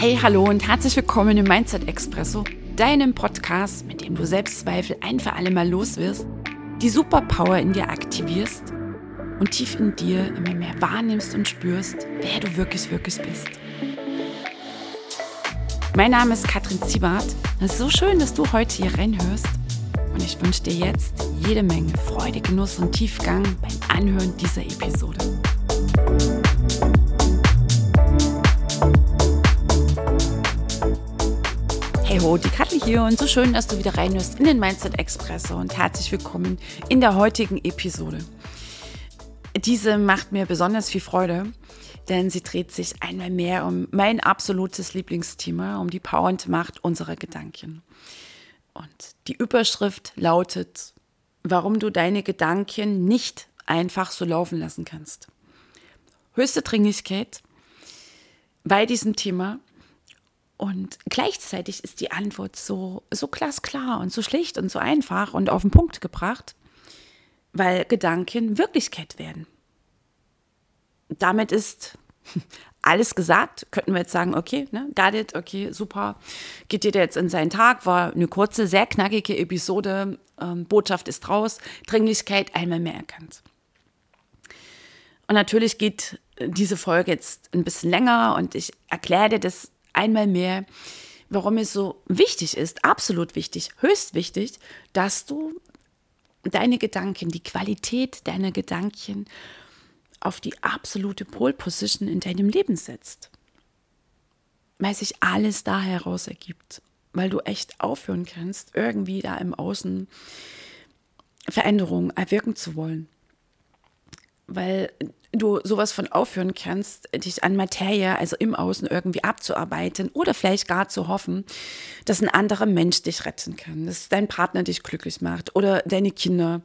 Hey, hallo und herzlich willkommen im Mindset Expresso, deinem Podcast, mit dem du Selbstzweifel ein für alle Mal loswirst, die Superpower in dir aktivierst und tief in dir immer mehr wahrnimmst und spürst, wer du wirklich, wirklich bist. Mein Name ist Katrin Ziebart. Es ist so schön, dass du heute hier reinhörst. Und ich wünsche dir jetzt jede Menge Freude, Genuss und Tiefgang beim Anhören dieser Episode. Hey ho, die Katli hier und so schön, dass du wieder reinhörst in den Mindset Expresso und herzlich willkommen in der heutigen Episode. Diese macht mir besonders viel Freude, denn sie dreht sich einmal mehr um mein absolutes Lieblingsthema, um die Power und Macht unserer Gedanken. Und die Überschrift lautet, warum du deine Gedanken nicht einfach so laufen lassen kannst. Höchste Dringlichkeit bei diesem Thema und gleichzeitig ist die Antwort so, so glasklar und so schlicht und so einfach und auf den Punkt gebracht, weil Gedanken Wirklichkeit werden. Damit ist alles gesagt. Könnten wir jetzt sagen, okay, ne, got it, okay, super. Geht dir jetzt in seinen Tag, war eine kurze, sehr knackige Episode. Ähm, Botschaft ist raus, Dringlichkeit einmal mehr erkannt. Und natürlich geht diese Folge jetzt ein bisschen länger und ich erkläre dir das einmal mehr, warum es so wichtig ist, absolut wichtig, höchst wichtig, dass du deine Gedanken, die Qualität deiner Gedanken auf die absolute Pole Position in deinem Leben setzt. Weil sich alles da heraus ergibt, weil du echt aufhören kannst, irgendwie da im Außen Veränderungen erwirken zu wollen. Weil du sowas von aufhören kannst, dich an Materie, also im Außen irgendwie abzuarbeiten oder vielleicht gar zu hoffen, dass ein anderer Mensch dich retten kann, dass dein Partner dich glücklich macht oder deine Kinder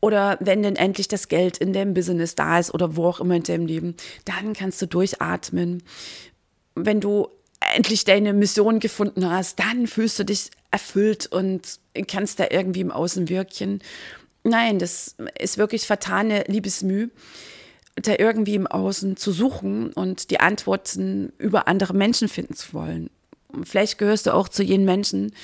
oder wenn denn endlich das Geld in deinem Business da ist oder wo auch immer in deinem Leben, dann kannst du durchatmen. Wenn du endlich deine Mission gefunden hast, dann fühlst du dich erfüllt und kannst da irgendwie im Außen wirken. Nein, das ist wirklich vertane Liebesmüh da irgendwie im Außen zu suchen und die Antworten über andere Menschen finden zu wollen. Vielleicht gehörst du auch zu jenen Menschen,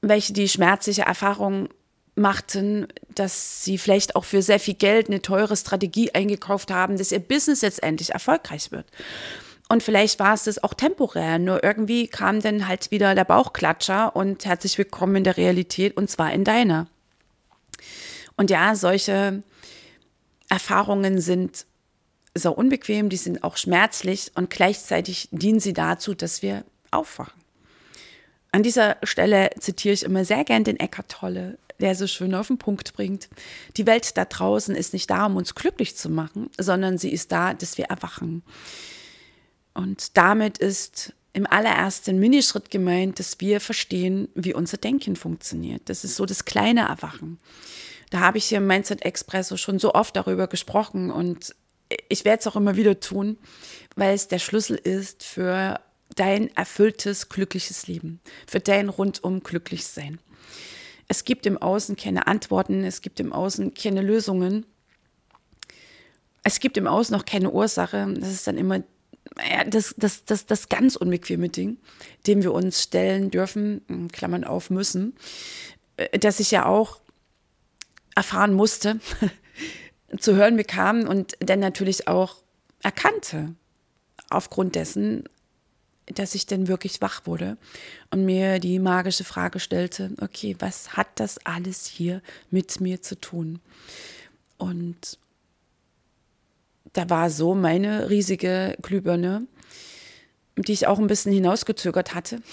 welche die schmerzliche Erfahrung machten, dass sie vielleicht auch für sehr viel Geld eine teure Strategie eingekauft haben, dass ihr Business letztendlich erfolgreich wird. Und vielleicht war es das auch temporär, nur irgendwie kam dann halt wieder der Bauchklatscher und herzlich willkommen in der Realität und zwar in deiner. Und ja, solche Erfahrungen sind so unbequem, die sind auch schmerzlich und gleichzeitig dienen sie dazu, dass wir aufwachen. An dieser Stelle zitiere ich immer sehr gern den Eckart Tolle, der so schön auf den Punkt bringt. Die Welt da draußen ist nicht da, um uns glücklich zu machen, sondern sie ist da, dass wir erwachen. Und damit ist im allerersten Minischritt gemeint, dass wir verstehen, wie unser Denken funktioniert. Das ist so das kleine Erwachen. Da habe ich hier im Mindset Expresso schon so oft darüber gesprochen und ich werde es auch immer wieder tun, weil es der Schlüssel ist für dein erfülltes, glückliches Leben, für dein rundum glücklich sein. Es gibt im Außen keine Antworten, es gibt im Außen keine Lösungen. Es gibt im Außen noch keine Ursache. Das ist dann immer das, das, das, das ganz unbequeme Ding, dem wir uns stellen dürfen, Klammern auf müssen, äh, dass ich ja auch erfahren musste, zu hören bekam und dann natürlich auch erkannte, aufgrund dessen, dass ich dann wirklich wach wurde und mir die magische Frage stellte, okay, was hat das alles hier mit mir zu tun? Und da war so meine riesige Glühbirne, die ich auch ein bisschen hinausgezögert hatte.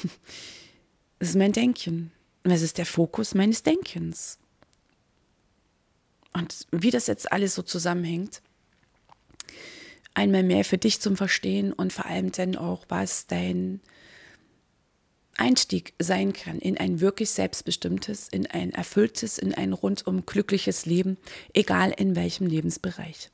Das ist mein Denken. Das ist der Fokus meines Denkens. Und wie das jetzt alles so zusammenhängt, einmal mehr für dich zum Verstehen und vor allem dann auch, was dein Einstieg sein kann in ein wirklich selbstbestimmtes, in ein erfülltes, in ein rundum glückliches Leben, egal in welchem Lebensbereich.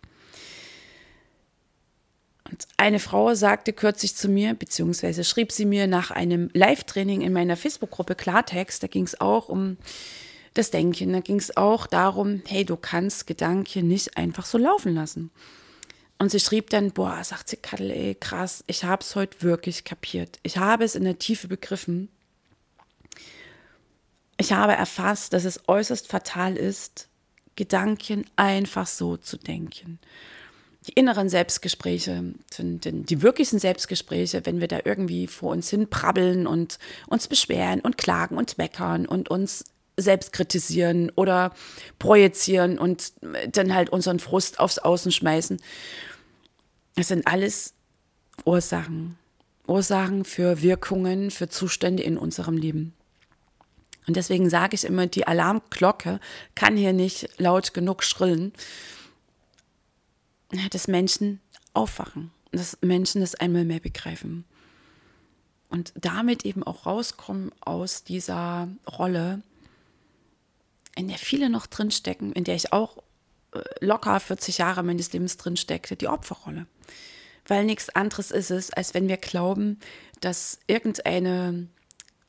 Und eine Frau sagte kürzlich zu mir, beziehungsweise schrieb sie mir nach einem Live-Training in meiner Facebook-Gruppe Klartext, da ging es auch um das Denken. Da ging es auch darum, hey, du kannst Gedanken nicht einfach so laufen lassen. Und sie schrieb dann, boah, sagt sie, Kattel, ey, krass, ich habe es heute wirklich kapiert. Ich habe es in der Tiefe begriffen. Ich habe erfasst, dass es äußerst fatal ist, Gedanken einfach so zu denken. Die inneren Selbstgespräche sind die wirklichen Selbstgespräche, wenn wir da irgendwie vor uns hin prabbeln und uns beschweren und klagen und meckern und uns selbst kritisieren oder projizieren und dann halt unseren Frust aufs Außen schmeißen. Es sind alles Ursachen. Ursachen für Wirkungen, für Zustände in unserem Leben. Und deswegen sage ich immer, die Alarmglocke kann hier nicht laut genug schrillen, dass Menschen aufwachen, dass Menschen das einmal mehr begreifen. Und damit eben auch rauskommen aus dieser Rolle, in der viele noch drinstecken, in der ich auch äh, locker 40 Jahre meines Lebens drinsteckte, die Opferrolle weil nichts anderes ist es, als wenn wir glauben, dass irgendeine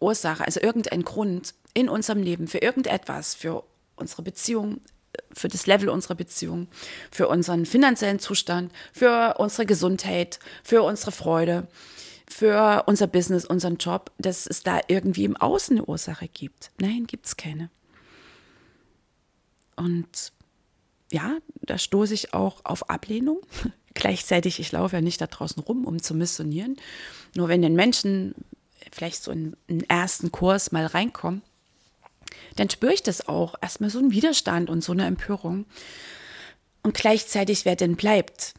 Ursache, also irgendein Grund in unserem Leben für irgendetwas, für unsere Beziehung, für das Level unserer Beziehung, für unseren finanziellen Zustand, für unsere Gesundheit, für unsere Freude, für unser Business, unseren Job, dass es da irgendwie im Außen eine Ursache gibt. Nein, gibt es keine. Und ja, da stoße ich auch auf Ablehnung. Gleichzeitig, ich laufe ja nicht da draußen rum, um zu missionieren. Nur wenn den Menschen vielleicht so in einen ersten Kurs mal reinkommen, dann spüre ich das auch. Erstmal so einen Widerstand und so eine Empörung. Und gleichzeitig, wer denn bleibt,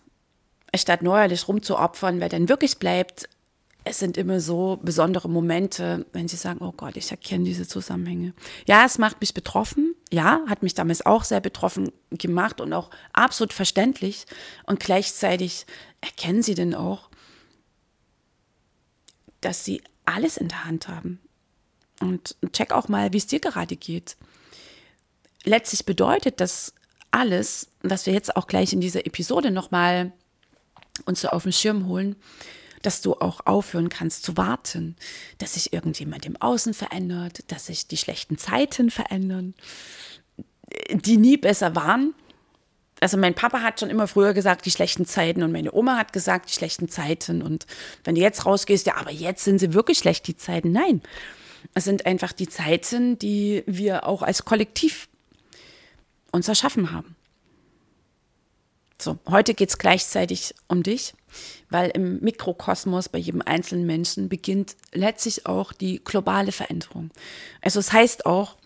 statt neuerlich rumzuopfern, wer denn wirklich bleibt, es sind immer so besondere Momente, wenn sie sagen, oh Gott, ich erkenne diese Zusammenhänge. Ja, es macht mich betroffen. Ja, hat mich damals auch sehr betroffen gemacht und auch absolut verständlich. Und gleichzeitig erkennen sie denn auch, dass sie alles in der Hand haben. Und check auch mal, wie es dir gerade geht. Letztlich bedeutet das alles, was wir jetzt auch gleich in dieser Episode nochmal uns so auf den Schirm holen, dass du auch aufhören kannst zu warten, dass sich irgendjemand im Außen verändert, dass sich die schlechten Zeiten verändern, die nie besser waren. Also mein Papa hat schon immer früher gesagt, die schlechten Zeiten und meine Oma hat gesagt, die schlechten Zeiten. Und wenn du jetzt rausgehst, ja, aber jetzt sind sie wirklich schlecht, die Zeiten. Nein, es sind einfach die Zeiten, die wir auch als Kollektiv uns erschaffen haben. So, heute geht es gleichzeitig um dich, weil im Mikrokosmos bei jedem einzelnen Menschen beginnt letztlich auch die globale Veränderung. Also es heißt auch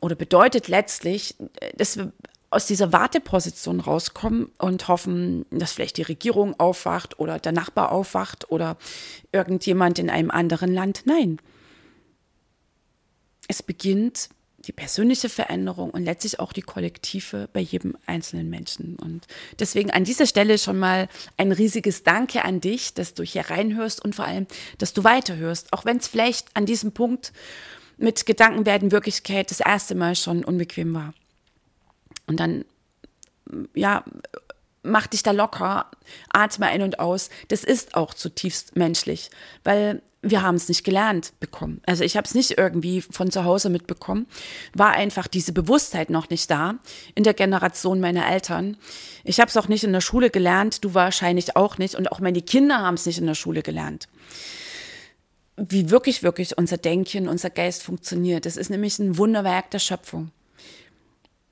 oder bedeutet letztlich, dass wir aus dieser Warteposition rauskommen und hoffen, dass vielleicht die Regierung aufwacht oder der Nachbar aufwacht oder irgendjemand in einem anderen Land. Nein. Es beginnt die persönliche Veränderung und letztlich auch die kollektive bei jedem einzelnen Menschen. Und deswegen an dieser Stelle schon mal ein riesiges Danke an dich, dass du hier reinhörst und vor allem, dass du weiterhörst, auch wenn es vielleicht an diesem Punkt mit Gedanken werden Wirklichkeit das erste Mal schon unbequem war. Und dann, ja, mach dich da locker, atme ein und aus. Das ist auch zutiefst menschlich, weil wir haben es nicht gelernt bekommen. Also ich habe es nicht irgendwie von zu Hause mitbekommen. War einfach diese Bewusstheit noch nicht da in der Generation meiner Eltern. Ich habe es auch nicht in der Schule gelernt, du wahrscheinlich auch nicht und auch meine Kinder haben es nicht in der Schule gelernt. Wie wirklich, wirklich unser Denken, unser Geist funktioniert. Das ist nämlich ein Wunderwerk der Schöpfung.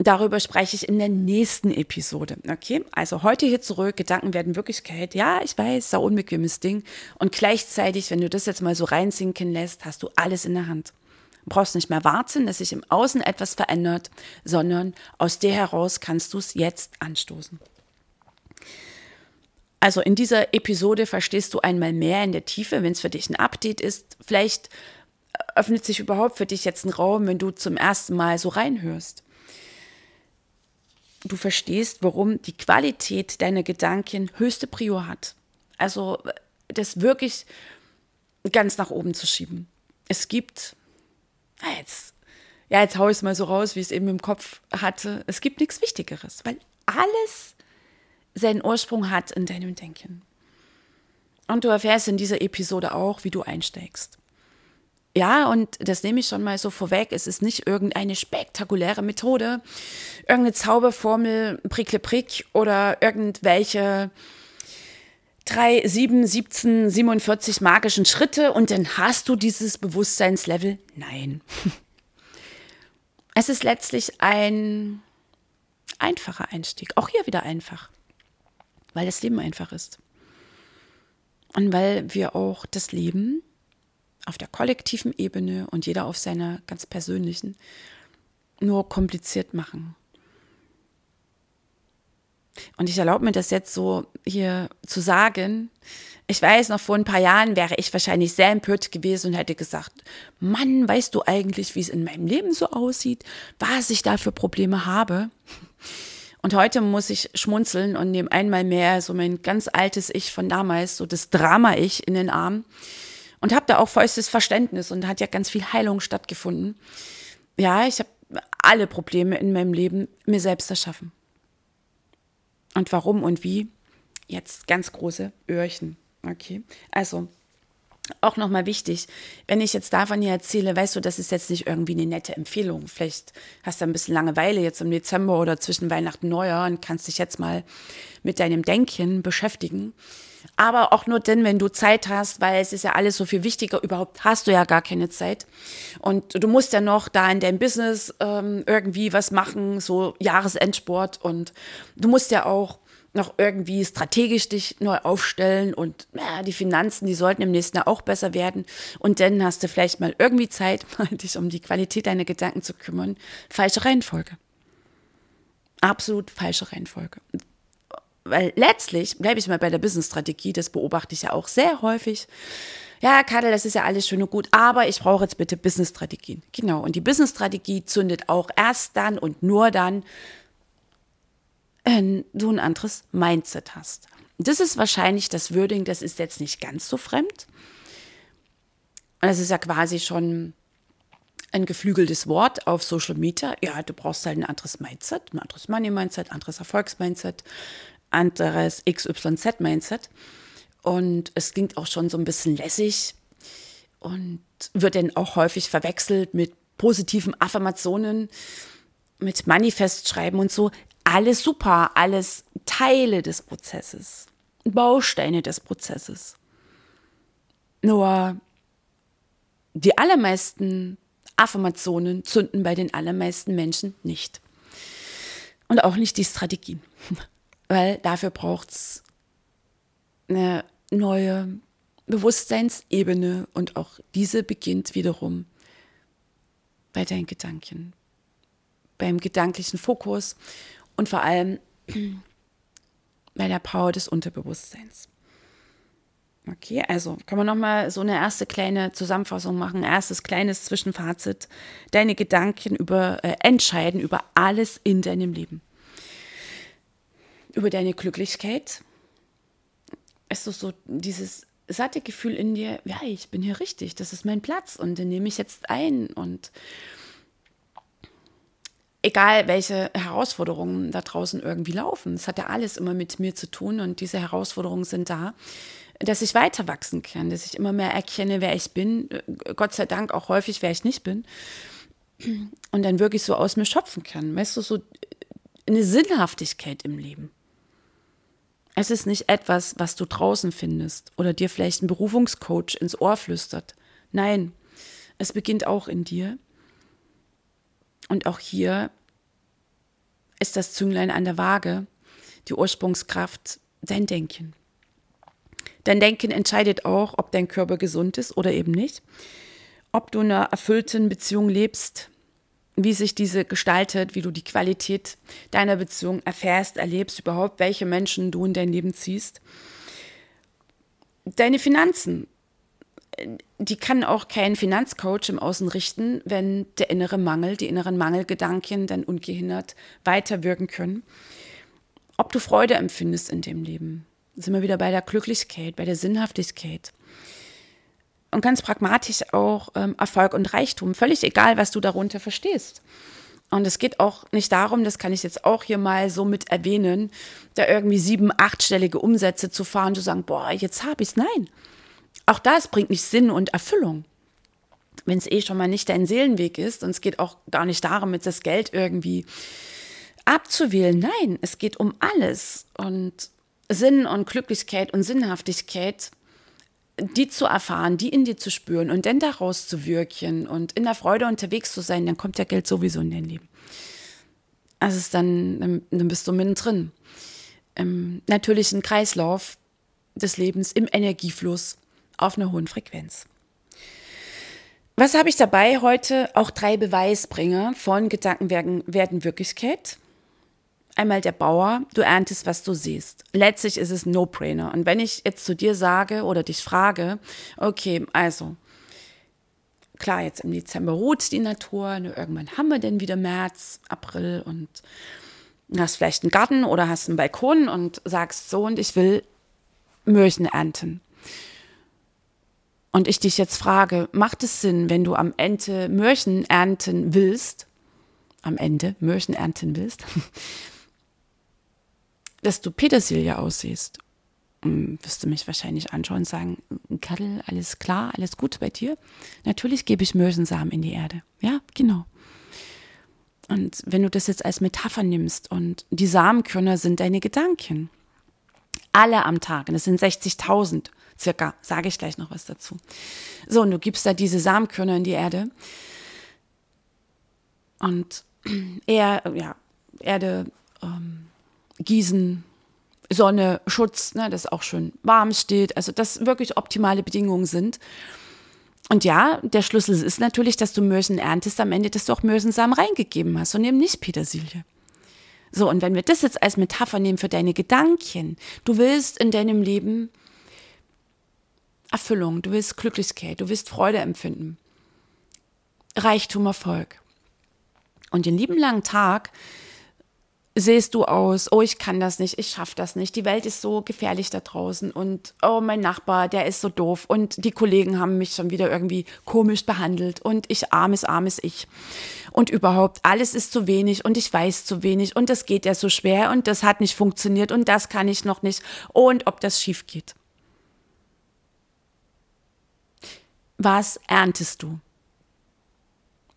Darüber spreche ich in der nächsten Episode. Okay, also heute hier zurück. Gedanken werden Wirklichkeit. Ja, ich weiß, sau unbequemes Ding. Und gleichzeitig, wenn du das jetzt mal so reinsinken lässt, hast du alles in der Hand. Du brauchst nicht mehr warten, dass sich im Außen etwas verändert, sondern aus dir heraus kannst du es jetzt anstoßen. Also in dieser Episode verstehst du einmal mehr in der Tiefe, wenn es für dich ein Update ist. Vielleicht öffnet sich überhaupt für dich jetzt ein Raum, wenn du zum ersten Mal so reinhörst du verstehst, warum die Qualität deiner Gedanken höchste Prio hat. Also das wirklich ganz nach oben zu schieben. Es gibt, jetzt, ja, jetzt hau ich es mal so raus, wie ich es eben im Kopf hatte. Es gibt nichts Wichtigeres, weil alles seinen Ursprung hat in deinem Denken. Und du erfährst in dieser Episode auch, wie du einsteigst. Ja, und das nehme ich schon mal so vorweg. Es ist nicht irgendeine spektakuläre Methode, irgendeine Zauberformel, Prickle Prick oder irgendwelche 3, 7, 17, 47 magischen Schritte und dann hast du dieses Bewusstseinslevel. Nein. Es ist letztlich ein einfacher Einstieg. Auch hier wieder einfach. Weil das Leben einfach ist. Und weil wir auch das Leben auf der kollektiven Ebene und jeder auf seiner ganz persönlichen nur kompliziert machen. Und ich erlaube mir das jetzt so hier zu sagen. Ich weiß, noch vor ein paar Jahren wäre ich wahrscheinlich sehr empört gewesen und hätte gesagt, Mann, weißt du eigentlich, wie es in meinem Leben so aussieht, was ich da für Probleme habe? Und heute muss ich schmunzeln und nehme einmal mehr so mein ganz altes Ich von damals, so das Drama-Ich in den Arm und habe da auch vollstes Verständnis und hat ja ganz viel Heilung stattgefunden. Ja, ich habe alle Probleme in meinem Leben mir selbst erschaffen. Und warum und wie? Jetzt ganz große Öhrchen. Okay, also auch nochmal wichtig, wenn ich jetzt davon hier erzähle, weißt du, das ist jetzt nicht irgendwie eine nette Empfehlung. Vielleicht hast du ein bisschen Langeweile jetzt im Dezember oder zwischen Weihnachten und Neujahr und kannst dich jetzt mal mit deinem Denken beschäftigen. Aber auch nur dann, wenn du Zeit hast, weil es ist ja alles so viel wichtiger. Überhaupt hast du ja gar keine Zeit. Und du musst ja noch da in deinem Business ähm, irgendwie was machen, so Jahresendsport. Und du musst ja auch noch irgendwie strategisch dich neu aufstellen und ja, die Finanzen, die sollten im nächsten Jahr auch besser werden. Und dann hast du vielleicht mal irgendwie Zeit, dich um die Qualität deiner Gedanken zu kümmern. Falsche Reihenfolge. Absolut falsche Reihenfolge. Weil letztlich bleibe ich mal bei der Business-Strategie, das beobachte ich ja auch sehr häufig. Ja, Kadel, das ist ja alles schön und gut, aber ich brauche jetzt bitte Business-Strategien. Genau, und die Business-Strategie zündet auch erst dann und nur dann, wenn du ein anderes Mindset hast. Das ist wahrscheinlich das Wording, das ist jetzt nicht ganz so fremd. Das ist ja quasi schon ein geflügeltes Wort auf Social Media. Ja, du brauchst halt ein anderes Mindset, ein anderes Money-Mindset, anderes Erfolgs-Mindset, anderes XYZ-Mindset. Und es klingt auch schon so ein bisschen lässig und wird dann auch häufig verwechselt mit positiven Affirmationen, mit Manifestschreiben und so. Alles super, alles Teile des Prozesses, Bausteine des Prozesses. Nur die allermeisten Affirmationen zünden bei den allermeisten Menschen nicht. Und auch nicht die Strategien weil dafür braucht es eine neue Bewusstseinsebene und auch diese beginnt wiederum bei deinen Gedanken, beim gedanklichen Fokus und vor allem bei der Power des Unterbewusstseins. Okay, also können wir nochmal so eine erste kleine Zusammenfassung machen, erstes kleines Zwischenfazit. Deine Gedanken über, äh, entscheiden über alles in deinem Leben über deine Glücklichkeit. Es ist so dieses satte Gefühl in dir, ja, ich bin hier richtig, das ist mein Platz und den nehme ich jetzt ein und egal welche Herausforderungen da draußen irgendwie laufen, es hat ja alles immer mit mir zu tun und diese Herausforderungen sind da, dass ich weiter wachsen kann, dass ich immer mehr erkenne, wer ich bin, Gott sei Dank auch häufig, wer ich nicht bin und dann wirklich so aus mir schöpfen kann, weißt du, so eine Sinnhaftigkeit im Leben. Es ist nicht etwas, was du draußen findest oder dir vielleicht ein Berufungscoach ins Ohr flüstert. Nein, es beginnt auch in dir. Und auch hier ist das Zünglein an der Waage, die Ursprungskraft, dein Denken. Dein Denken entscheidet auch, ob dein Körper gesund ist oder eben nicht, ob du in einer erfüllten Beziehung lebst, wie sich diese gestaltet, wie du die Qualität deiner Beziehung erfährst, erlebst, überhaupt, welche Menschen du in dein Leben ziehst. Deine Finanzen, die kann auch kein Finanzcoach im Außen richten, wenn der innere Mangel, die inneren Mangelgedanken dann ungehindert weiterwirken können. Ob du Freude empfindest in dem Leben. sind wir wieder bei der Glücklichkeit, bei der Sinnhaftigkeit und ganz pragmatisch auch ähm, Erfolg und Reichtum. Völlig egal, was du darunter verstehst. Und es geht auch nicht darum, das kann ich jetzt auch hier mal so mit erwähnen, da irgendwie sieben, achtstellige Umsätze zu fahren, zu sagen, boah, jetzt habe ich es. Nein. Auch das bringt nicht Sinn und Erfüllung. wenn es eh schon mal nicht dein Seelenweg ist und es geht auch gar nicht darum, jetzt das Geld irgendwie abzuwählen. Nein, es geht um alles und Sinn und Glücklichkeit und Sinnhaftigkeit, die zu erfahren, die in dir zu spüren und dann daraus zu wirken und in der Freude unterwegs zu sein, dann kommt ja Geld sowieso in dein Leben. Also ist dann, dann bist du mittendrin. Im natürlichen Kreislauf des Lebens, im Energiefluss auf einer hohen Frequenz. Was habe ich dabei heute? Auch drei Beweisbringer von Gedanken werden, werden Wirklichkeit. Einmal der Bauer, du erntest, was du siehst. Letztlich ist es No-Brainer. Und wenn ich jetzt zu dir sage oder dich frage, okay, also, klar, jetzt im Dezember ruht die Natur, ne, irgendwann haben wir denn wieder März, April und hast vielleicht einen Garten oder hast einen Balkon und sagst so, und ich will Möhrchen ernten. Und ich dich jetzt frage, macht es Sinn, wenn du am Ende Möhrchen ernten willst, am Ende Möhrchen ernten willst, dass du Petersilie aussiehst? Hm, wirst du mich wahrscheinlich anschauen und sagen, Kattel, alles klar, alles gut bei dir? Natürlich gebe ich Möhrchensamen in die Erde. Ja, genau. Und wenn du das jetzt als Metapher nimmst und die Samenkörner sind deine Gedanken, alle am Tag, und das sind 60.000 circa, sage ich gleich noch was dazu. So, und du gibst da diese Samenkörner in die Erde und er, ja, Erde, ähm, Gießen, Sonne, Schutz, ne, dass auch schön warm steht, also dass wirklich optimale Bedingungen sind. Und ja, der Schlüssel ist natürlich, dass du Möhrchen erntest am Ende, dass du auch Möhrchensamen reingegeben hast und eben nicht Petersilie. So, und wenn wir das jetzt als Metapher nehmen für deine Gedanken, du willst in deinem Leben Erfüllung, du willst Glücklichkeit, du willst Freude empfinden, Reichtum, Erfolg. Und den lieben langen Tag sehst du aus, oh, ich kann das nicht, ich schaffe das nicht, die Welt ist so gefährlich da draußen und oh, mein Nachbar, der ist so doof und die Kollegen haben mich schon wieder irgendwie komisch behandelt und ich armes, armes Ich. Und überhaupt, alles ist zu wenig und ich weiß zu wenig und das geht ja so schwer und das hat nicht funktioniert und das kann ich noch nicht und ob das schief geht. Was erntest du?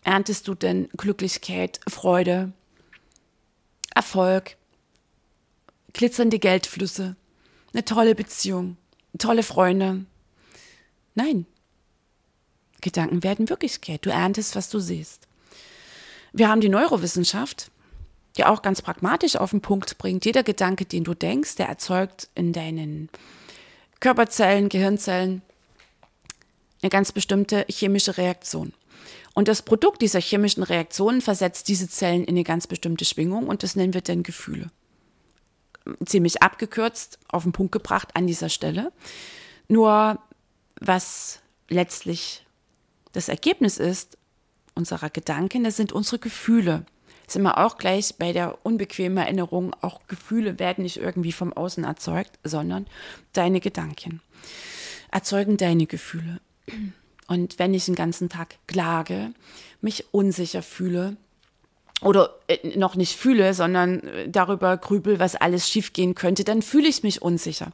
Erntest du denn Glücklichkeit, Freude, Erfolg, glitzernde Geldflüsse, eine tolle Beziehung, tolle Freunde. Nein. Gedanken werden Wirklichkeit. Du erntest, was du siehst. Wir haben die Neurowissenschaft, die auch ganz pragmatisch auf den Punkt bringt. Jeder Gedanke, den du denkst, der erzeugt in deinen Körperzellen, Gehirnzellen eine ganz bestimmte chemische Reaktion. Und das Produkt dieser chemischen Reaktionen versetzt diese Zellen in eine ganz bestimmte Schwingung und das nennen wir dann Gefühle. Ziemlich abgekürzt, auf den Punkt gebracht an dieser Stelle. Nur was letztlich das Ergebnis ist unserer Gedanken, das sind unsere Gefühle. Sind wir auch gleich bei der unbequemen Erinnerung, auch Gefühle werden nicht irgendwie vom Außen erzeugt, sondern deine Gedanken erzeugen deine Gefühle. Und wenn ich den ganzen Tag klage, mich unsicher fühle oder äh, noch nicht fühle, sondern äh, darüber grübel, was alles schiefgehen könnte, dann fühle ich mich unsicher.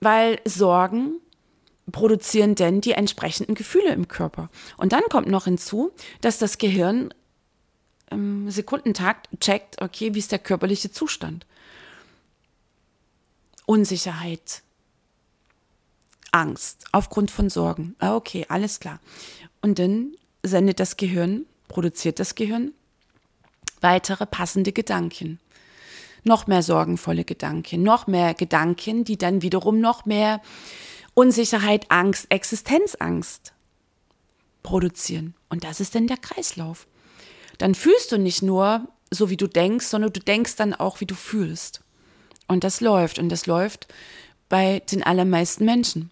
Weil Sorgen produzieren denn die entsprechenden Gefühle im Körper. Und dann kommt noch hinzu, dass das Gehirn im Sekundentakt checkt, okay, wie ist der körperliche Zustand? Unsicherheit, Angst, aufgrund von Sorgen. Ah, okay, alles klar. Und dann sendet das Gehirn, produziert das Gehirn weitere passende Gedanken. Noch mehr sorgenvolle Gedanken, noch mehr Gedanken, die dann wiederum noch mehr Unsicherheit, Angst, Existenzangst produzieren. Und das ist dann der Kreislauf. Dann fühlst du nicht nur so, wie du denkst, sondern du denkst dann auch, wie du fühlst. Und das läuft. Und das läuft bei den allermeisten Menschen.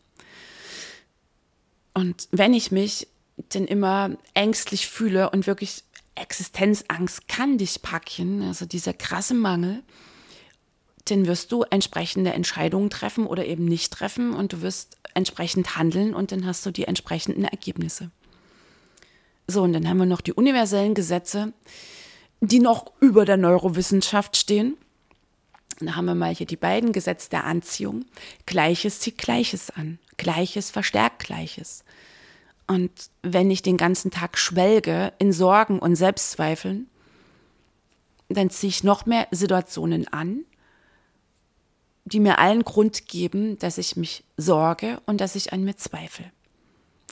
Und wenn ich mich denn immer ängstlich fühle und wirklich Existenzangst kann dich packen, also dieser krasse Mangel, dann wirst du entsprechende Entscheidungen treffen oder eben nicht treffen und du wirst entsprechend handeln und dann hast du die entsprechenden Ergebnisse. So, und dann haben wir noch die universellen Gesetze, die noch über der Neurowissenschaft stehen. Da haben wir mal hier die beiden Gesetze der Anziehung. Gleiches zieht Gleiches an. Gleiches verstärkt Gleiches. Und wenn ich den ganzen Tag schwelge in Sorgen und Selbstzweifeln, dann ziehe ich noch mehr Situationen an, die mir allen Grund geben, dass ich mich sorge und dass ich an mir zweifle.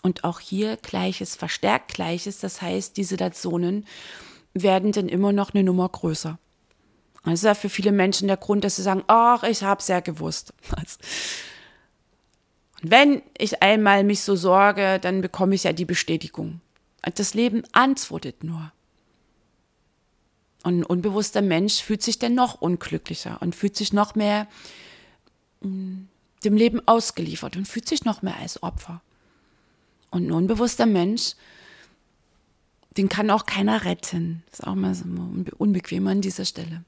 Und auch hier Gleiches verstärkt Gleiches, das heißt, die Situationen werden dann immer noch eine Nummer größer. Das ist ja für viele Menschen der Grund, dass sie sagen, ach, ich habe es ja gewusst. Und wenn ich einmal mich so sorge, dann bekomme ich ja die Bestätigung. Das Leben antwortet nur. Und ein unbewusster Mensch fühlt sich dann noch unglücklicher und fühlt sich noch mehr mm, dem Leben ausgeliefert und fühlt sich noch mehr als Opfer. Und ein unbewusster Mensch, den kann auch keiner retten. Das ist auch mal so unbequem an dieser Stelle.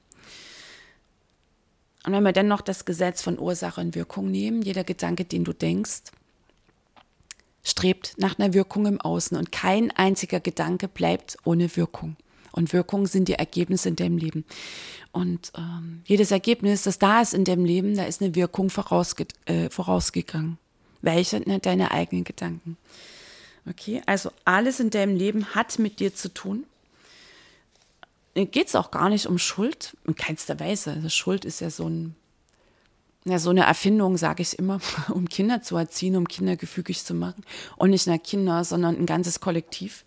Und wenn wir dann noch das Gesetz von Ursache und Wirkung nehmen, jeder Gedanke, den du denkst, strebt nach einer Wirkung im Außen und kein einziger Gedanke bleibt ohne Wirkung. Und Wirkungen sind die Ergebnisse in deinem Leben. Und ähm, jedes Ergebnis, das da ist in deinem Leben, da ist eine Wirkung vorausge äh, vorausgegangen. Welche? Na, deine eigenen Gedanken. Okay, also alles in deinem Leben hat mit dir zu tun. Geht es auch gar nicht um Schuld, in keinster Weise. Also Schuld ist ja so ein ja, so eine Erfindung, sage ich immer, um Kinder zu erziehen, um Kinder gefügig zu machen. Und nicht nur Kinder, sondern ein ganzes Kollektiv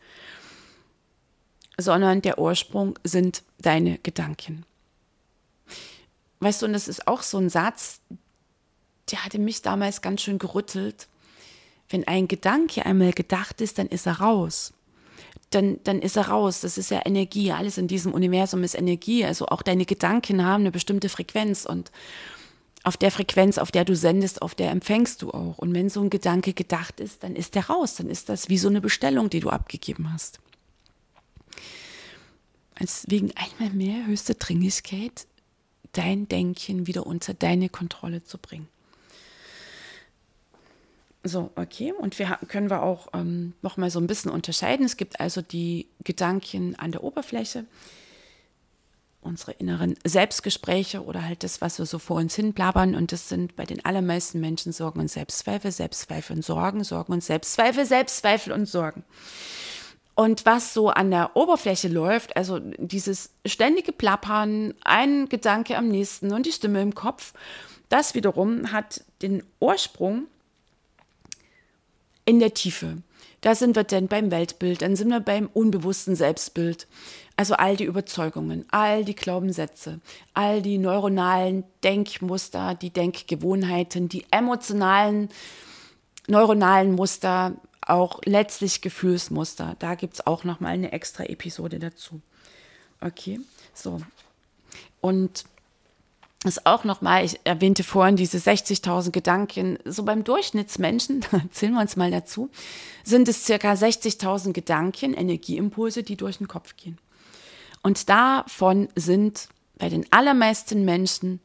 sondern der Ursprung sind deine Gedanken. Weißt du, und das ist auch so ein Satz, der hatte mich damals ganz schön gerüttelt. Wenn ein Gedanke einmal gedacht ist, dann ist er raus. Dann, dann ist er raus. Das ist ja Energie. Alles in diesem Universum ist Energie. Also auch deine Gedanken haben eine bestimmte Frequenz und auf der Frequenz, auf der du sendest, auf der empfängst du auch. Und wenn so ein Gedanke gedacht ist, dann ist der raus. Dann ist das wie so eine Bestellung, die du abgegeben hast als wegen einmal mehr höchste Dringlichkeit, dein Denken wieder unter deine Kontrolle zu bringen. So, okay, und wir können wir auch ähm, noch mal so ein bisschen unterscheiden. Es gibt also die Gedanken an der Oberfläche, unsere inneren Selbstgespräche oder halt das, was wir so vor uns hin blabbern. Und das sind bei den allermeisten Menschen Sorgen und Selbstzweifel, Selbstzweifel und Sorgen, Sorgen und Selbstzweifel, Selbstzweifel und Sorgen. Und was so an der Oberfläche läuft, also dieses ständige Plappern, ein Gedanke am nächsten und die Stimme im Kopf, das wiederum hat den Ursprung in der Tiefe. Da sind wir denn beim Weltbild, dann sind wir beim unbewussten Selbstbild. Also all die Überzeugungen, all die Glaubenssätze, all die neuronalen Denkmuster, die Denkgewohnheiten, die emotionalen neuronalen Muster, auch letztlich Gefühlsmuster. Da gibt es auch nochmal eine extra Episode dazu. Okay, so. Und ist auch nochmal, ich erwähnte vorhin diese 60.000 Gedanken, so beim Durchschnittsmenschen, zählen wir uns mal dazu, sind es circa 60.000 Gedanken, Energieimpulse, die durch den Kopf gehen. Und davon sind bei den allermeisten Menschen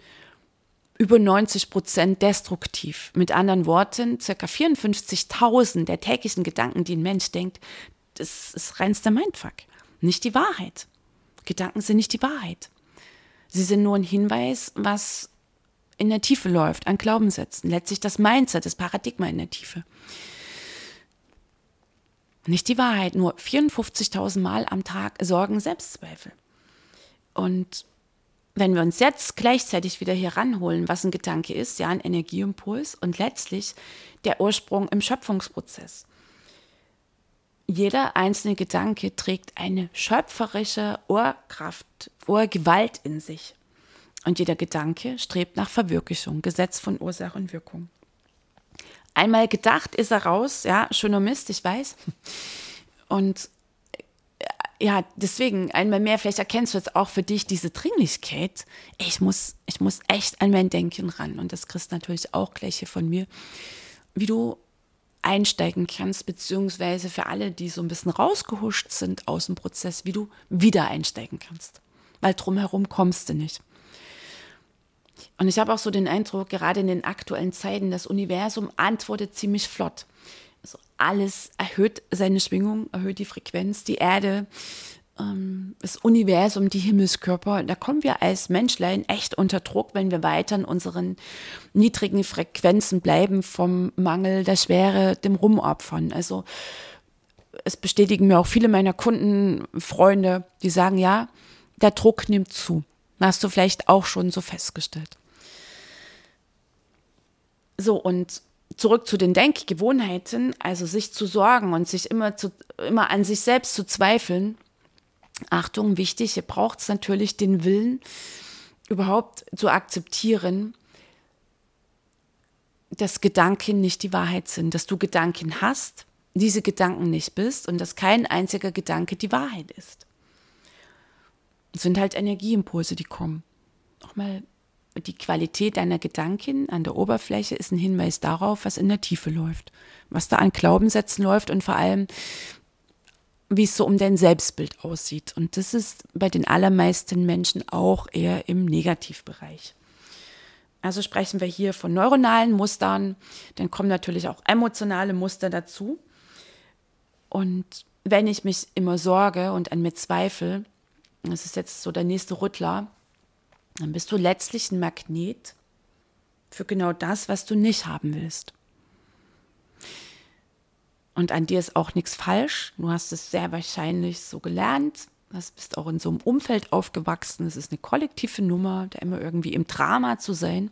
über 90 Prozent destruktiv. Mit anderen Worten, circa 54.000 der täglichen Gedanken, die ein Mensch denkt, das ist reinster Mindfuck. Nicht die Wahrheit. Gedanken sind nicht die Wahrheit. Sie sind nur ein Hinweis, was in der Tiefe läuft, an Glaubenssätzen. Letztlich das Mindset, das Paradigma in der Tiefe. Nicht die Wahrheit, nur 54.000 Mal am Tag sorgen Selbstzweifel. Und wenn wir uns jetzt gleichzeitig wieder hier ranholen, was ein Gedanke ist, ja, ein Energieimpuls und letztlich der Ursprung im Schöpfungsprozess. Jeder einzelne Gedanke trägt eine schöpferische Urkraft, Urgewalt in sich. Und jeder Gedanke strebt nach Verwirklichung, Gesetz von Ursache und Wirkung. Einmal gedacht ist er raus, ja, schöner Mist, ich weiß. Und ja, deswegen einmal mehr, vielleicht erkennst du jetzt auch für dich diese Dringlichkeit. Ich muss, ich muss echt an mein Denken ran. Und das kriegst du natürlich auch gleich hier von mir, wie du einsteigen kannst, beziehungsweise für alle, die so ein bisschen rausgehuscht sind aus dem Prozess, wie du wieder einsteigen kannst. Weil drumherum kommst du nicht. Und ich habe auch so den Eindruck, gerade in den aktuellen Zeiten, das Universum antwortet ziemlich flott. Also alles erhöht seine Schwingung, erhöht die Frequenz, die Erde, das Universum, die Himmelskörper. Da kommen wir als Menschlein echt unter Druck, wenn wir weiter in unseren niedrigen Frequenzen bleiben vom Mangel, der Schwere, dem Rumopfern. Also es bestätigen mir auch viele meiner Kunden, Freunde, die sagen, ja, der Druck nimmt zu. Hast du vielleicht auch schon so festgestellt. So, und zurück zu den Denkgewohnheiten, also sich zu sorgen und sich immer, zu, immer an sich selbst zu zweifeln. Achtung, wichtig, hier braucht es natürlich den Willen, überhaupt zu akzeptieren, dass Gedanken nicht die Wahrheit sind, dass du Gedanken hast, diese Gedanken nicht bist und dass kein einziger Gedanke die Wahrheit ist. Es sind halt Energieimpulse, die kommen. Nochmal, die Qualität deiner Gedanken an der Oberfläche ist ein Hinweis darauf, was in der Tiefe läuft, was da an Glaubenssätzen läuft und vor allem, wie es so um dein Selbstbild aussieht. Und das ist bei den allermeisten Menschen auch eher im Negativbereich. Also sprechen wir hier von neuronalen Mustern, dann kommen natürlich auch emotionale Muster dazu. Und wenn ich mich immer sorge und an mir zweifle, das ist jetzt so der nächste Rüttler, dann bist du letztlich ein Magnet für genau das, was du nicht haben willst. Und an dir ist auch nichts falsch. Du hast es sehr wahrscheinlich so gelernt. Du bist auch in so einem Umfeld aufgewachsen. Es ist eine kollektive Nummer, da immer irgendwie im Drama zu sein.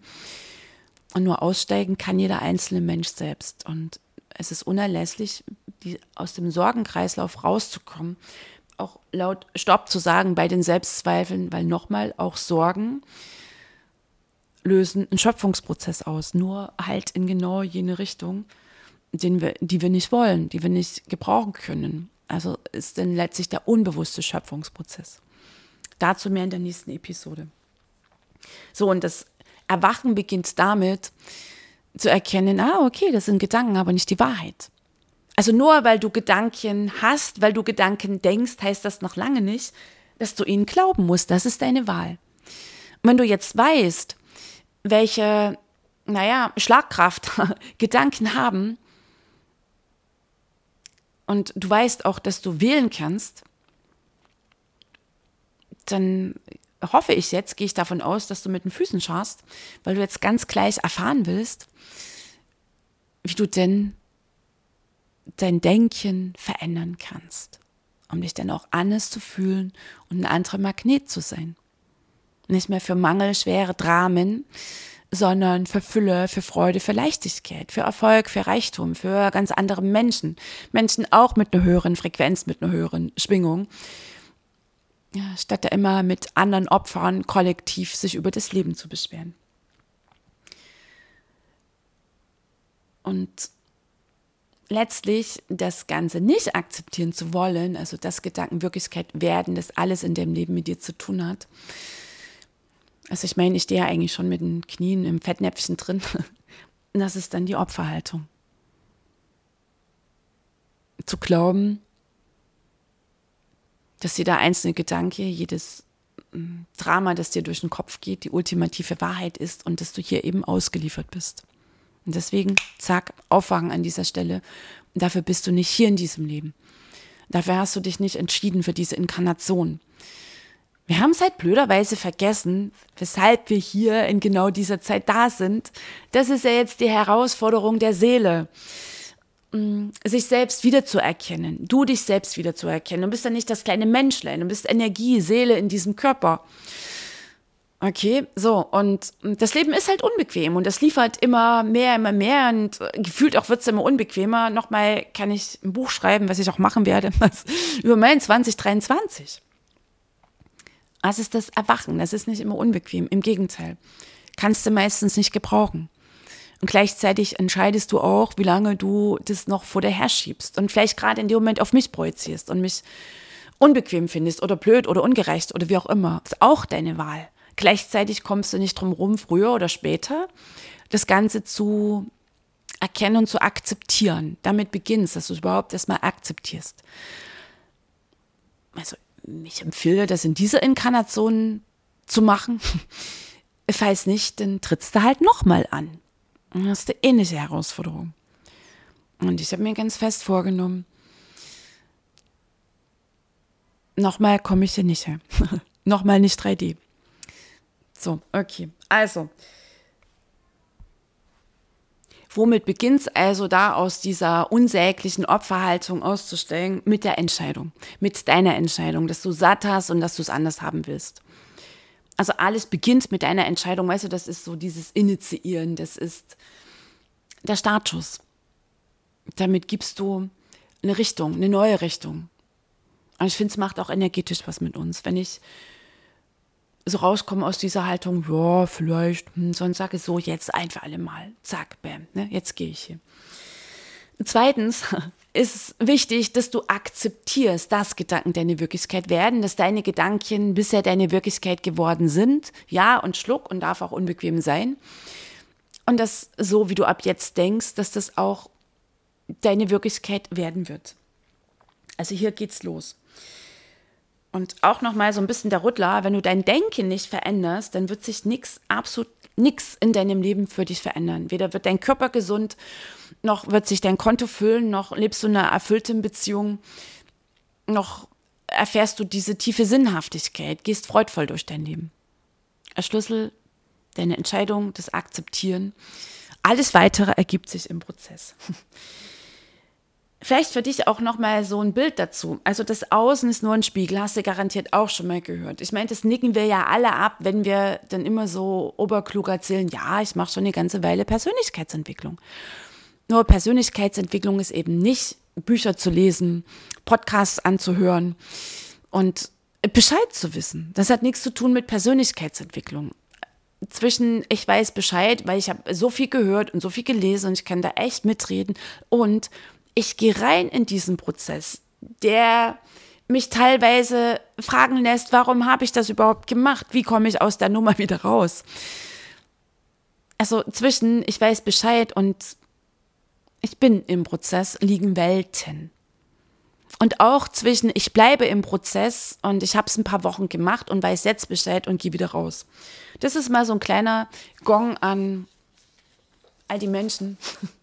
Und nur aussteigen kann jeder einzelne Mensch selbst. Und es ist unerlässlich, die, aus dem Sorgenkreislauf rauszukommen auch laut Stopp zu sagen bei den Selbstzweifeln, weil nochmal auch Sorgen lösen einen Schöpfungsprozess aus, nur halt in genau jene Richtung, den wir, die wir nicht wollen, die wir nicht gebrauchen können. Also ist dann letztlich der unbewusste Schöpfungsprozess. Dazu mehr in der nächsten Episode. So, und das Erwachen beginnt damit zu erkennen, ah, okay, das sind Gedanken, aber nicht die Wahrheit. Also nur weil du Gedanken hast, weil du Gedanken denkst, heißt das noch lange nicht, dass du ihnen glauben musst. Das ist deine Wahl. Und wenn du jetzt weißt, welche, naja, Schlagkraft Gedanken haben, und du weißt auch, dass du wählen kannst, dann hoffe ich jetzt, gehe ich davon aus, dass du mit den Füßen schaust, weil du jetzt ganz gleich erfahren willst, wie du denn dein Denken verändern kannst, um dich dann auch anders zu fühlen und ein anderer Magnet zu sein. Nicht mehr für Mangel, schwere Dramen, sondern für Fülle, für Freude, für Leichtigkeit, für Erfolg, für Reichtum, für ganz andere Menschen. Menschen auch mit einer höheren Frequenz, mit einer höheren Schwingung. Ja, statt da immer mit anderen Opfern kollektiv sich über das Leben zu beschweren. Und letztlich das Ganze nicht akzeptieren zu wollen, also dass Gedanken Wirklichkeit werden, dass alles in dem Leben mit dir zu tun hat. Also ich meine, ich stehe ja eigentlich schon mit den Knien im Fettnäpfchen drin. Und das ist dann die Opferhaltung. Zu glauben, dass jeder einzelne Gedanke, jedes hm, Drama, das dir durch den Kopf geht, die ultimative Wahrheit ist und dass du hier eben ausgeliefert bist. Und deswegen, zack, aufwachen an dieser Stelle. Dafür bist du nicht hier in diesem Leben. Dafür hast du dich nicht entschieden für diese Inkarnation. Wir haben es halt blöderweise vergessen, weshalb wir hier in genau dieser Zeit da sind. Das ist ja jetzt die Herausforderung der Seele mm, sich selbst wiederzuerkennen, du dich selbst wiederzuerkennen. Du bist ja nicht das kleine Menschlein, du bist Energie, Seele in diesem Körper. Okay, so, und das Leben ist halt unbequem und das liefert immer mehr, immer mehr und gefühlt auch wird es immer unbequemer. Nochmal kann ich ein Buch schreiben, was ich auch machen werde, was, über mein 2023. Was ist das Erwachen? Das ist nicht immer unbequem, im Gegenteil. Kannst du meistens nicht gebrauchen. Und gleichzeitig entscheidest du auch, wie lange du das noch vor dir herschiebst und vielleicht gerade in dem Moment auf mich projizierst und mich unbequem findest oder blöd oder ungerecht oder wie auch immer. Das ist auch deine Wahl. Gleichzeitig kommst du nicht drum rum, früher oder später das Ganze zu erkennen und zu akzeptieren. Damit beginnst, dass du es überhaupt erstmal akzeptierst. Also ich empfehle das in dieser Inkarnation zu machen. Falls nicht, dann trittst du halt nochmal an. Und hast eine ähnliche Herausforderung. Und ich habe mir ganz fest vorgenommen, nochmal komme ich hier nicht her. nochmal nicht 3D. So, okay. Also, Womit beginnt es also da aus dieser unsäglichen Opferhaltung auszusteigen? Mit der Entscheidung, mit deiner Entscheidung, dass du satt hast und dass du es anders haben willst. Also alles beginnt mit deiner Entscheidung, weißt du, das ist so dieses Initiieren, das ist der Startschuss. Damit gibst du eine Richtung, eine neue Richtung. Und ich finde, es macht auch energetisch was mit uns. Wenn ich so rauskomme aus dieser Haltung, ja, vielleicht, hm, sondern sage so, jetzt einfach alle mal, zack, bam, ne, jetzt gehe ich hier. Zweitens ist wichtig, dass du akzeptierst, dass Gedanken deine Wirklichkeit werden, dass deine Gedanken bisher deine Wirklichkeit geworden sind. Ja, und Schluck und darf auch unbequem sein. Und dass so, wie du ab jetzt denkst, dass das auch deine Wirklichkeit werden wird. Also hier geht's los. Und auch nochmal so ein bisschen der Rüttler, wenn du dein Denken nicht veränderst, dann wird sich nichts, absolut nichts in deinem Leben für dich verändern. Weder wird dein Körper gesund, noch wird sich dein Konto füllen, noch lebst du in einer erfüllten Beziehung, noch erfährst du diese tiefe Sinnhaftigkeit, gehst freudvoll durch dein Leben. Der Schlüssel, deine Entscheidung, das Akzeptieren. Alles weitere ergibt sich im Prozess. Vielleicht für dich auch noch mal so ein Bild dazu. Also das Außen ist nur ein Spiegel, hast du garantiert auch schon mal gehört. Ich meine, das nicken wir ja alle ab, wenn wir dann immer so oberklug erzählen, ja, ich mache schon eine ganze Weile Persönlichkeitsentwicklung. Nur Persönlichkeitsentwicklung ist eben nicht Bücher zu lesen, Podcasts anzuhören und Bescheid zu wissen. Das hat nichts zu tun mit Persönlichkeitsentwicklung. Zwischen ich weiß Bescheid, weil ich habe so viel gehört und so viel gelesen und ich kann da echt mitreden und ich gehe rein in diesen Prozess, der mich teilweise fragen lässt, warum habe ich das überhaupt gemacht? Wie komme ich aus der Nummer wieder raus? Also zwischen ich weiß Bescheid und ich bin im Prozess liegen Welten. Und auch zwischen ich bleibe im Prozess und ich habe es ein paar Wochen gemacht und weiß jetzt Bescheid und gehe wieder raus. Das ist mal so ein kleiner Gong an all die Menschen,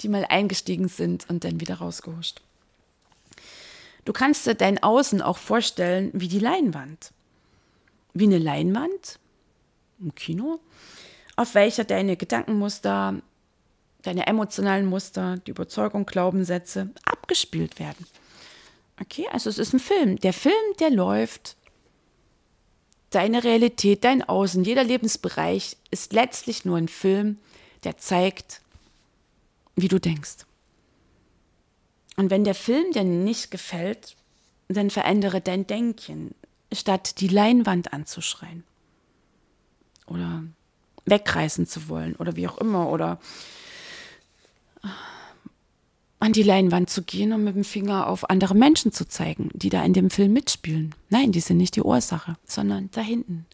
die mal eingestiegen sind und dann wieder rausgehuscht. Du kannst dir dein Außen auch vorstellen wie die Leinwand. Wie eine Leinwand im Kino, auf welcher deine Gedankenmuster, deine emotionalen Muster, die Überzeugung, Glaubenssätze abgespielt werden. Okay, also es ist ein Film. Der Film, der läuft. Deine Realität, dein Außen, jeder Lebensbereich ist letztlich nur ein Film, der zeigt, wie du denkst. Und wenn der Film dir nicht gefällt, dann verändere dein Denken, statt die Leinwand anzuschreien. Oder wegreißen zu wollen oder wie auch immer. Oder an die Leinwand zu gehen und mit dem Finger auf andere Menschen zu zeigen, die da in dem Film mitspielen. Nein, die sind nicht die Ursache, sondern da hinten.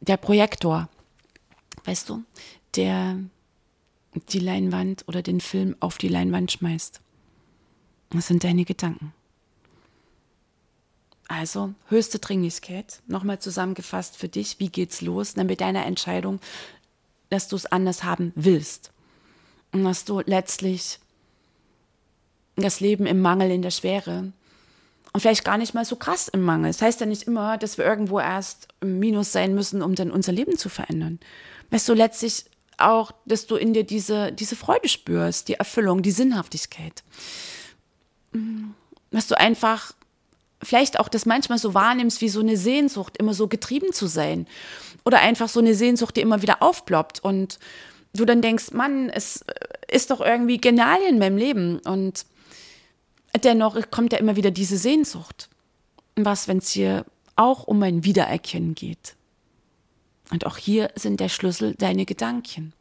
Der Projektor, weißt du, der die Leinwand oder den Film auf die Leinwand schmeißt. Das sind deine Gedanken. Also höchste Dringlichkeit, nochmal zusammengefasst für dich, wie geht's los? Dann mit deiner Entscheidung, dass du es anders haben willst. Und dass du letztlich das Leben im Mangel, in der Schwere und vielleicht gar nicht mal so krass im Mangel. Das heißt ja nicht immer, dass wir irgendwo erst im Minus sein müssen, um dann unser Leben zu verändern. Weißt du, letztlich auch, dass du in dir diese, diese Freude spürst, die Erfüllung, die Sinnhaftigkeit. Mm, dass du einfach vielleicht auch das manchmal so wahrnimmst wie so eine Sehnsucht, immer so getrieben zu sein. Oder einfach so eine Sehnsucht, die immer wieder aufploppt und du dann denkst, Mann, es ist doch irgendwie genial in meinem Leben. Und dennoch kommt ja immer wieder diese Sehnsucht. Was, wenn es hier auch um ein Wiedererkennen geht? Und auch hier sind der Schlüssel deine Gedanken.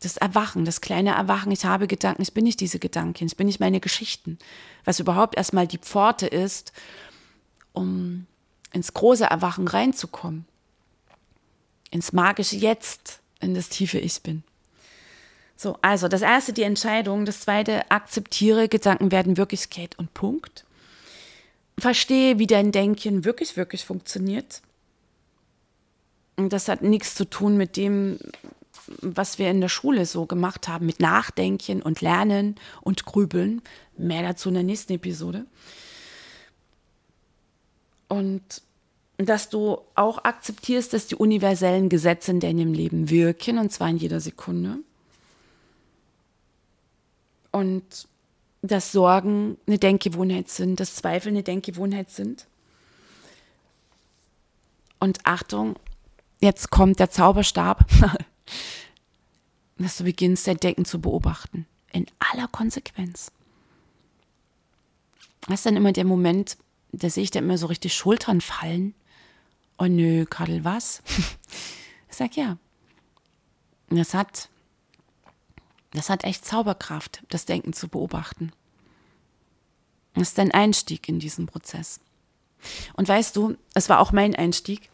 Das Erwachen, das kleine Erwachen, ich habe Gedanken, ich bin nicht diese Gedanken, ich bin nicht meine Geschichten. Was überhaupt erstmal die Pforte ist, um ins große Erwachen reinzukommen. Ins magische Jetzt, in das tiefe Ich bin. So, also das erste die Entscheidung, das zweite akzeptiere, Gedanken werden Wirklichkeit und Punkt. Verstehe, wie dein Denken wirklich, wirklich funktioniert. Das hat nichts zu tun mit dem, was wir in der Schule so gemacht haben, mit Nachdenken und Lernen und Grübeln. Mehr dazu in der nächsten Episode. Und dass du auch akzeptierst, dass die universellen Gesetze in deinem Leben wirken, und zwar in jeder Sekunde. Und dass Sorgen eine Denkgewohnheit sind, dass Zweifel eine Denkgewohnheit sind. Und Achtung, jetzt kommt der Zauberstab, dass du beginnst, dein Denken zu beobachten. In aller Konsequenz. Das ist dann immer der Moment, da sehe ich dann immer so richtig Schultern fallen. Oh nö, Kadel, was? Ich sag ja. Das hat, das hat echt Zauberkraft, das Denken zu beobachten. Das ist ein Einstieg in diesen Prozess. Und weißt du, es war auch mein Einstieg.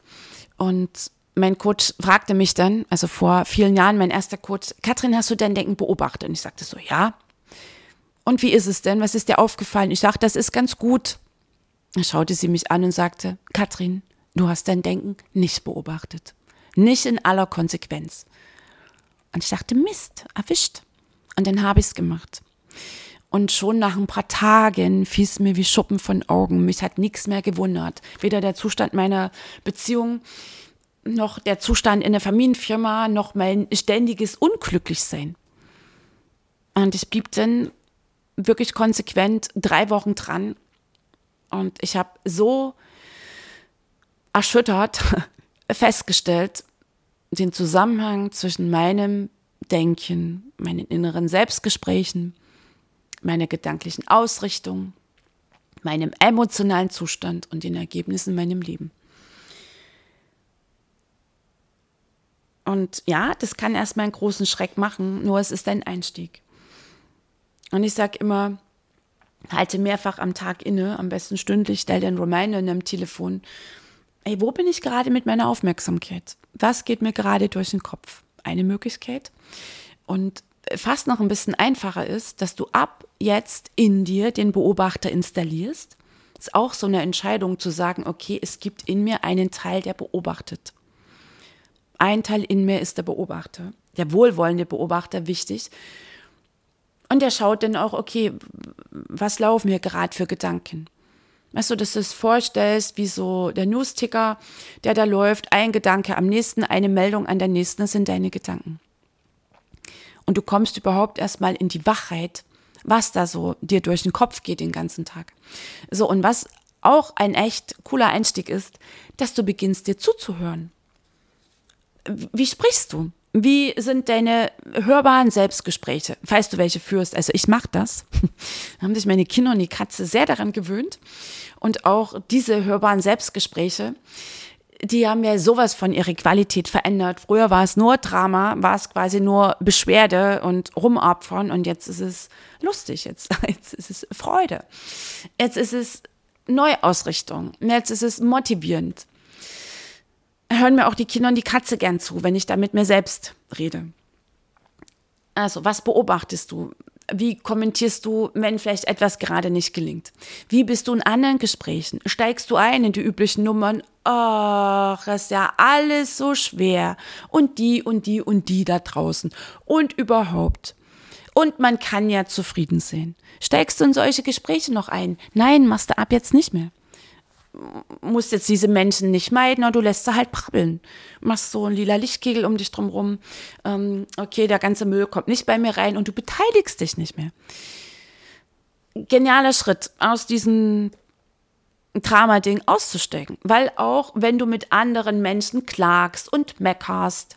Und mein Coach fragte mich dann, also vor vielen Jahren, mein erster Coach, Katrin, hast du dein Denken beobachtet? Und ich sagte so, ja. Und wie ist es denn? Was ist dir aufgefallen? Ich sagte, das ist ganz gut. Da schaute sie mich an und sagte, Katrin, du hast dein Denken nicht beobachtet. Nicht in aller Konsequenz. Und ich dachte, Mist, erwischt. Und dann habe ich es gemacht. Und schon nach ein paar Tagen fiel es mir wie Schuppen von Augen. Mich hat nichts mehr gewundert. Weder der Zustand meiner Beziehung, noch der Zustand in der Familienfirma, noch mein ständiges Unglücklichsein. Und ich blieb dann wirklich konsequent drei Wochen dran. Und ich habe so erschüttert festgestellt, den Zusammenhang zwischen meinem Denken, meinen inneren Selbstgesprächen, meiner gedanklichen Ausrichtung, meinem emotionalen Zustand und den Ergebnissen in meinem Leben. Und ja, das kann erstmal einen großen Schreck machen, nur es ist ein Einstieg. Und ich sage immer, halte mehrfach am Tag inne, am besten stündlich, stell dir einen Reminder in deinem Telefon. Ey, wo bin ich gerade mit meiner Aufmerksamkeit? Was geht mir gerade durch den Kopf? Eine Möglichkeit. Und fast noch ein bisschen einfacher ist, dass du ab jetzt in dir den Beobachter installierst. Ist auch so eine Entscheidung zu sagen, okay, es gibt in mir einen Teil, der beobachtet. Ein Teil in mir ist der Beobachter, der wohlwollende Beobachter, wichtig. Und der schaut dann auch, okay, was laufen hier gerade für Gedanken? Weißt du, dass du es vorstellst, wie so der Newsticker, der da läuft, ein Gedanke am nächsten, eine Meldung an der nächsten, das sind deine Gedanken. Und du kommst überhaupt erstmal in die Wachheit, was da so dir durch den Kopf geht den ganzen Tag. So, und was auch ein echt cooler Einstieg ist, dass du beginnst dir zuzuhören wie sprichst du? Wie sind deine hörbaren Selbstgespräche, falls du welche führst? Also ich mache das. da haben sich meine Kinder und die Katze sehr daran gewöhnt. Und auch diese hörbaren Selbstgespräche, die haben ja sowas von ihre Qualität verändert. Früher war es nur Drama, war es quasi nur Beschwerde und Rumopfern und jetzt ist es lustig, jetzt, jetzt ist es Freude. Jetzt ist es Neuausrichtung, jetzt ist es motivierend hören mir auch die Kinder und die Katze gern zu, wenn ich da mit mir selbst rede. Also, was beobachtest du? Wie kommentierst du, wenn vielleicht etwas gerade nicht gelingt? Wie bist du in anderen Gesprächen? Steigst du ein in die üblichen Nummern? Ach, ist ja alles so schwer. Und die und die und die da draußen. Und überhaupt. Und man kann ja zufrieden sein. Steigst du in solche Gespräche noch ein? Nein, machst du ab jetzt nicht mehr musst jetzt diese Menschen nicht meiden, aber du lässt sie halt brabbeln. Machst so einen lila Lichtkegel um dich drumherum. Ähm, okay, der ganze Müll kommt nicht bei mir rein und du beteiligst dich nicht mehr. Genialer Schritt, aus diesem Drama-Ding auszusteigen. Weil auch wenn du mit anderen Menschen klagst und meckerst,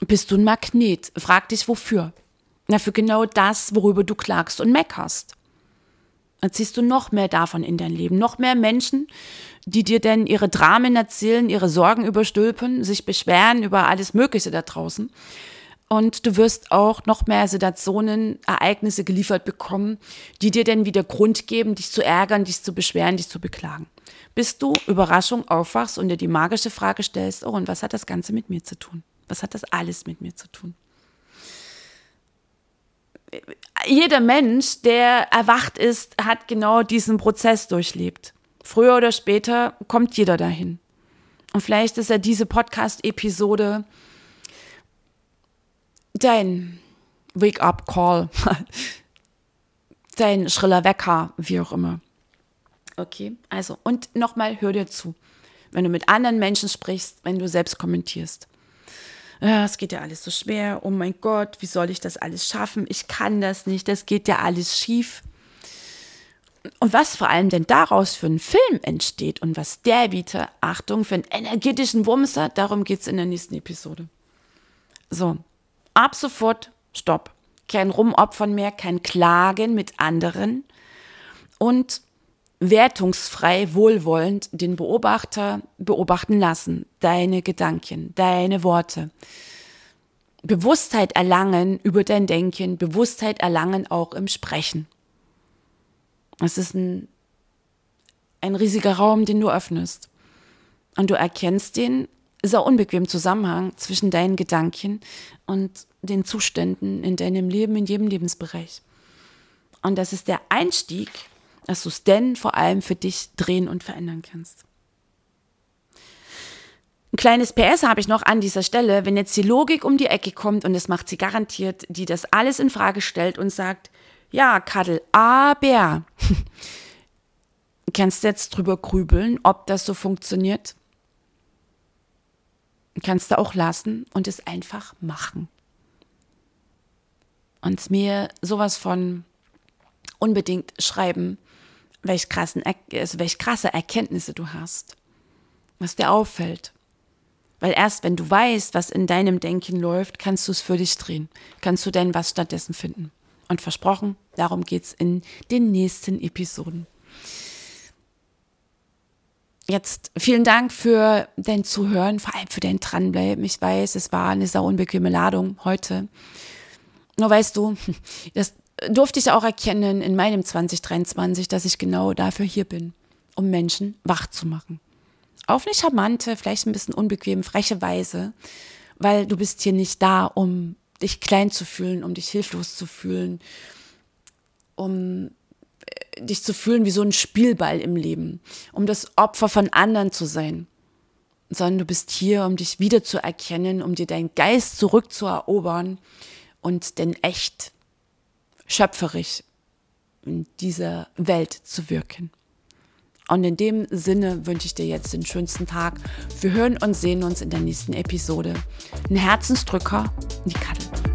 bist du ein Magnet. Frag dich wofür. Na, für genau das, worüber du klagst und meckerst dann ziehst du noch mehr davon in dein Leben. Noch mehr Menschen, die dir denn ihre Dramen erzählen, ihre Sorgen überstülpen, sich beschweren über alles Mögliche da draußen. Und du wirst auch noch mehr Situationen, Ereignisse geliefert bekommen, die dir dann wieder Grund geben, dich zu ärgern, dich zu beschweren, dich zu beklagen. Bis du Überraschung aufwachst und dir die magische Frage stellst, oh, und was hat das Ganze mit mir zu tun? Was hat das alles mit mir zu tun? Jeder Mensch, der erwacht ist, hat genau diesen Prozess durchlebt. Früher oder später kommt jeder dahin. Und vielleicht ist ja diese Podcast-Episode dein Wake-up-Call, dein schriller Wecker, wie auch immer. Okay, also und nochmal, hör dir zu. Wenn du mit anderen Menschen sprichst, wenn du selbst kommentierst. Ja, es geht ja alles so schwer. Oh mein Gott, wie soll ich das alles schaffen? Ich kann das nicht. Das geht ja alles schief. Und was vor allem denn daraus für einen Film entsteht und was der bietet, Achtung, für einen energetischen Wumser, darum geht es in der nächsten Episode. So, ab sofort Stopp. Kein Rumopfern mehr, kein Klagen mit anderen und wertungsfrei, wohlwollend den Beobachter beobachten lassen. Deine Gedanken, deine Worte. Bewusstheit erlangen über dein Denken, Bewusstheit erlangen auch im Sprechen. Es ist ein, ein riesiger Raum, den du öffnest. Und du erkennst den sehr unbequemen Zusammenhang zwischen deinen Gedanken und den Zuständen in deinem Leben, in jedem Lebensbereich. Und das ist der Einstieg, dass du es denn vor allem für dich drehen und verändern kannst. Ein kleines PS habe ich noch an dieser Stelle, wenn jetzt die Logik um die Ecke kommt und das macht sie garantiert, die das alles in Frage stellt und sagt, ja, Kadel, aber kannst du jetzt drüber grübeln, ob das so funktioniert? Kannst du auch lassen und es einfach machen. Und mir sowas von unbedingt schreiben, welch, krassen, also welch krasse Erkenntnisse du hast, was dir auffällt. Weil erst wenn du weißt, was in deinem Denken läuft, kannst du es für dich drehen. Kannst du denn was stattdessen finden. Und versprochen, darum geht es in den nächsten Episoden. Jetzt vielen Dank für dein Zuhören, vor allem für dein Dranbleiben. Ich weiß, es war eine sehr unbequeme Ladung heute. Nur weißt du, das durfte ich auch erkennen in meinem 2023, dass ich genau dafür hier bin, um Menschen wach zu machen. Auf eine charmante, vielleicht ein bisschen unbequem, freche Weise, weil du bist hier nicht da, um dich klein zu fühlen, um dich hilflos zu fühlen, um äh, dich zu fühlen wie so ein Spielball im Leben, um das Opfer von anderen zu sein, sondern du bist hier, um dich wiederzuerkennen, um dir deinen Geist zurückzuerobern und denn echt schöpferisch in dieser Welt zu wirken. Und in dem Sinne wünsche ich dir jetzt den schönsten Tag. Wir hören und sehen uns in der nächsten Episode. Ein Herzensdrücker, die Kattel.